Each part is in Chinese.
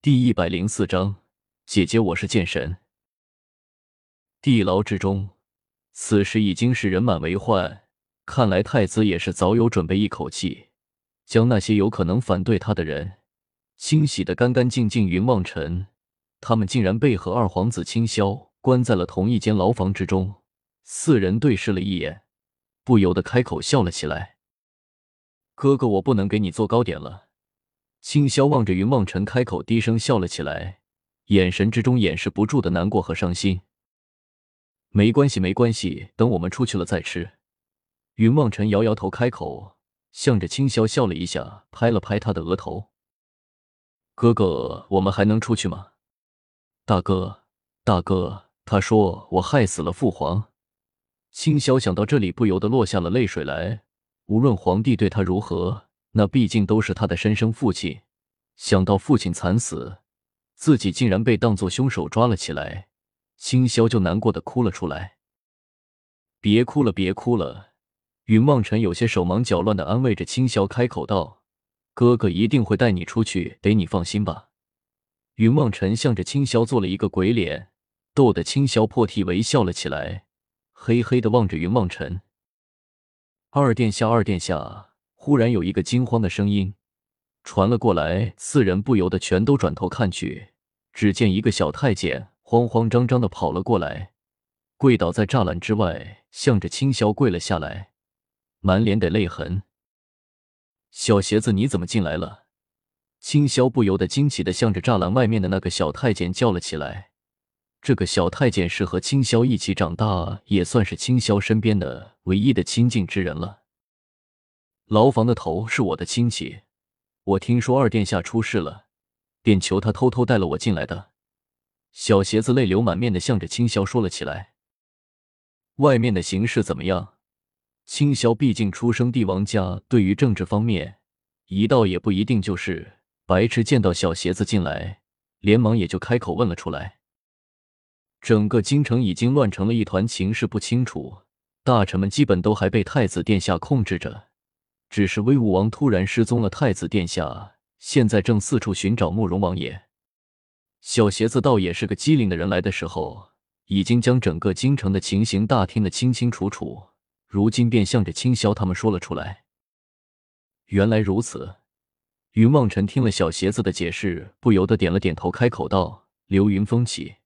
第一百零四章，姐姐，我是剑神。地牢之中，此时已经是人满为患。看来太子也是早有准备，一口气将那些有可能反对他的人清洗的干干净净。云望尘他们竟然被和二皇子清霄关在了同一间牢房之中。四人对视了一眼，不由得开口笑了起来：“哥哥，我不能给你做糕点了。”清霄望着云望尘，开口低声笑了起来，眼神之中掩饰不住的难过和伤心。没关系，没关系，等我们出去了再吃。云望尘摇摇头，开口，向着清霄笑了一下，拍了拍他的额头：“哥哥，我们还能出去吗？”大哥，大哥，他说我害死了父皇。清霄想到这里，不由得落下了泪水来。无论皇帝对他如何。那毕竟都是他的身生父亲，想到父亲惨死，自己竟然被当作凶手抓了起来，清霄就难过的哭了出来。别哭了，别哭了，云望尘有些手忙脚乱的安慰着清霄，开口道：“哥哥一定会带你出去，得你放心吧。”云望尘向着清霄做了一个鬼脸，逗得清霄破涕为笑了起来，嘿嘿的望着云望尘：“二殿下，二殿下。”忽然有一个惊慌的声音传了过来，四人不由得全都转头看去，只见一个小太监慌慌张张的跑了过来，跪倒在栅栏之外，向着青霄跪了下来，满脸的泪痕。小鞋子，你怎么进来了？青霄不由得惊奇的向着栅栏外面的那个小太监叫了起来。这个小太监是和青霄一起长大，也算是青霄身边的唯一的亲近之人了。牢房的头是我的亲戚，我听说二殿下出事了，便求他偷偷带了我进来的。小鞋子泪流满面的向着青霄说了起来。外面的形势怎么样？青霄毕竟出生帝王家，对于政治方面，一道也不一定就是。白痴见到小鞋子进来，连忙也就开口问了出来。整个京城已经乱成了一团，情势不清楚，大臣们基本都还被太子殿下控制着。只是威武王突然失踪了，太子殿下现在正四处寻找慕容王爷。小鞋子倒也是个机灵的人，来的时候已经将整个京城的情形打听得清清楚楚，如今便向着青霄他们说了出来。原来如此，云望尘听了小鞋子的解释，不由得点了点头，开口道：“流云风起。”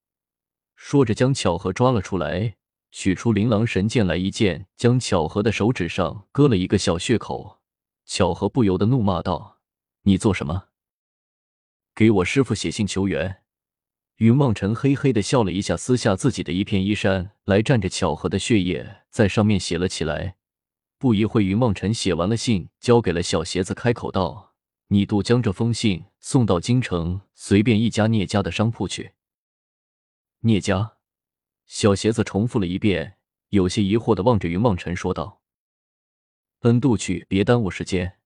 说着将巧合抓了出来。取出琳琅神剑来一剑，将巧合的手指上割了一个小血口。巧合不由得怒骂道：“你做什么？给我师傅写信求援！”云望尘嘿嘿的笑了一下，撕下自己的一片衣衫来，蘸着巧合的血液在上面写了起来。不一会，云望尘写完了信，交给了小鞋子，开口道：“你渡将这封信送到京城随便一家聂家的商铺去。”聂家。小鞋子重复了一遍，有些疑惑的望着云望尘说道：“恩渡去，别耽误时间。”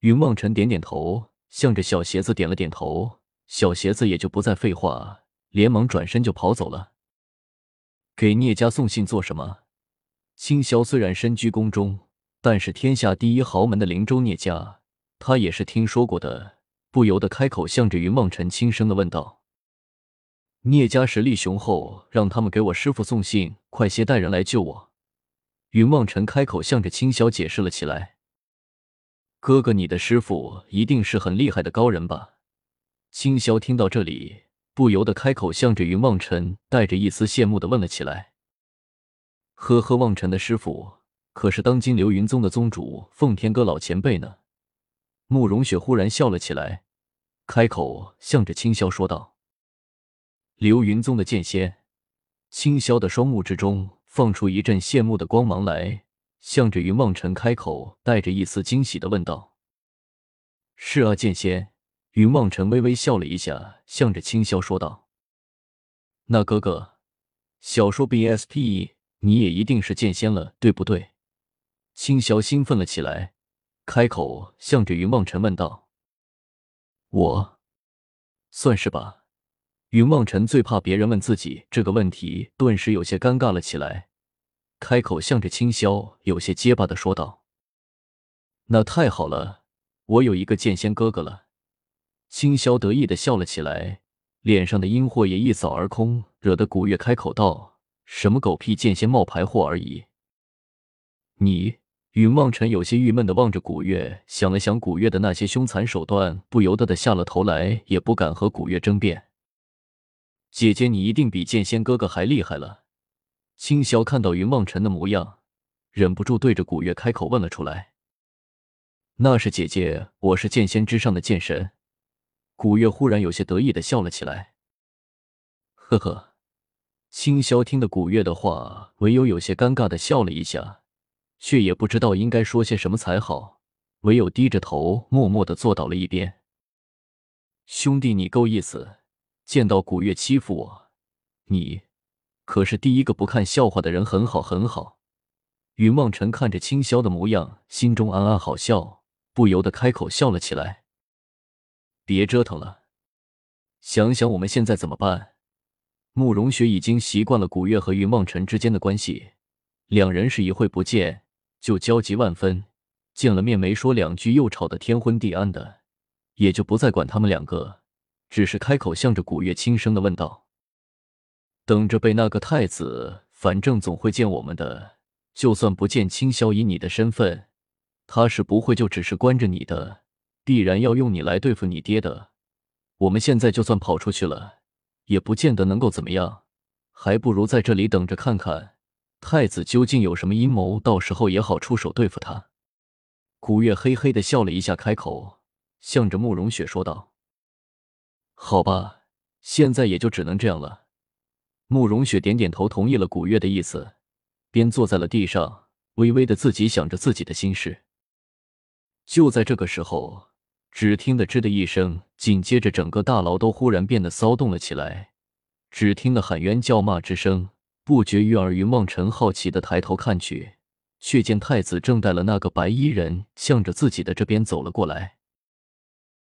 云望尘点点头，向着小鞋子点了点头，小鞋子也就不再废话，连忙转身就跑走了。给聂家送信做什么？青霄虽然身居宫中，但是天下第一豪门的灵州聂家，他也是听说过的，不由得开口，向着云望尘轻声的问道。聂家实力雄厚，让他们给我师傅送信，快些带人来救我。云望尘开口向着青霄解释了起来：“哥哥，你的师傅一定是很厉害的高人吧？”青霄听到这里，不由得开口向着云望尘带着一丝羡慕的问了起来：“呵呵，望尘的师傅可是当今流云宗的宗主奉天阁老前辈呢？”慕容雪忽然笑了起来，开口向着青霄说道。流云宗的剑仙，青霄的双目之中放出一阵羡慕的光芒来，向着云望尘开口，带着一丝惊喜的问道：“是啊，剑仙。”云望尘微微笑了一下，向着青霄说道：“那哥哥，小说 BSP，你也一定是剑仙了，对不对？”青霄兴奋了起来，开口向着云望尘问道：“我，算是吧。”云望尘最怕别人问自己这个问题，顿时有些尴尬了起来，开口向着青霄有些结巴的说道：“那太好了，我有一个剑仙哥哥了。”青霄得意的笑了起来，脸上的阴货也一扫而空，惹得古月开口道：“什么狗屁剑仙冒牌货而已。”你云望尘有些郁闷的望着古月，想了想古月的那些凶残手段，不由得的下了头来，也不敢和古月争辩。姐姐，你一定比剑仙哥哥还厉害了。青霄看到云望尘的模样，忍不住对着古月开口问了出来：“那是姐姐，我是剑仙之上的剑神。”古月忽然有些得意的笑了起来。呵呵，青霄听的古月的话，唯有有些尴尬的笑了一下，却也不知道应该说些什么才好，唯有低着头默默的坐到了一边。兄弟，你够意思，见到古月欺负我，你可是第一个不看笑话的人，很好很好。云望尘看着青霄的模样，心中暗暗好笑，不由得开口笑了起来。别折腾了，想想我们现在怎么办？慕容雪已经习惯了古月和云望尘之间的关系，两人是一会不见就焦急万分，见了面没说两句又吵得天昏地暗的，也就不再管他们两个，只是开口向着古月轻声的问道：“等着被那个太子，反正总会见我们的，就算不见清霄，以你的身份，他是不会就只是关着你的。”必然要用你来对付你爹的。我们现在就算跑出去了，也不见得能够怎么样，还不如在这里等着看看太子究竟有什么阴谋，到时候也好出手对付他。古月嘿嘿的笑了一下，开口向着慕容雪说道：“好吧，现在也就只能这样了。”慕容雪点点头，同意了古月的意思，便坐在了地上，微微的自己想着自己的心事。就在这个时候。只听得“吱”的一声，紧接着整个大牢都忽然变得骚动了起来。只听得喊冤叫骂之声不绝于耳。云望尘好奇的抬头看去，却见太子正带了那个白衣人向着自己的这边走了过来。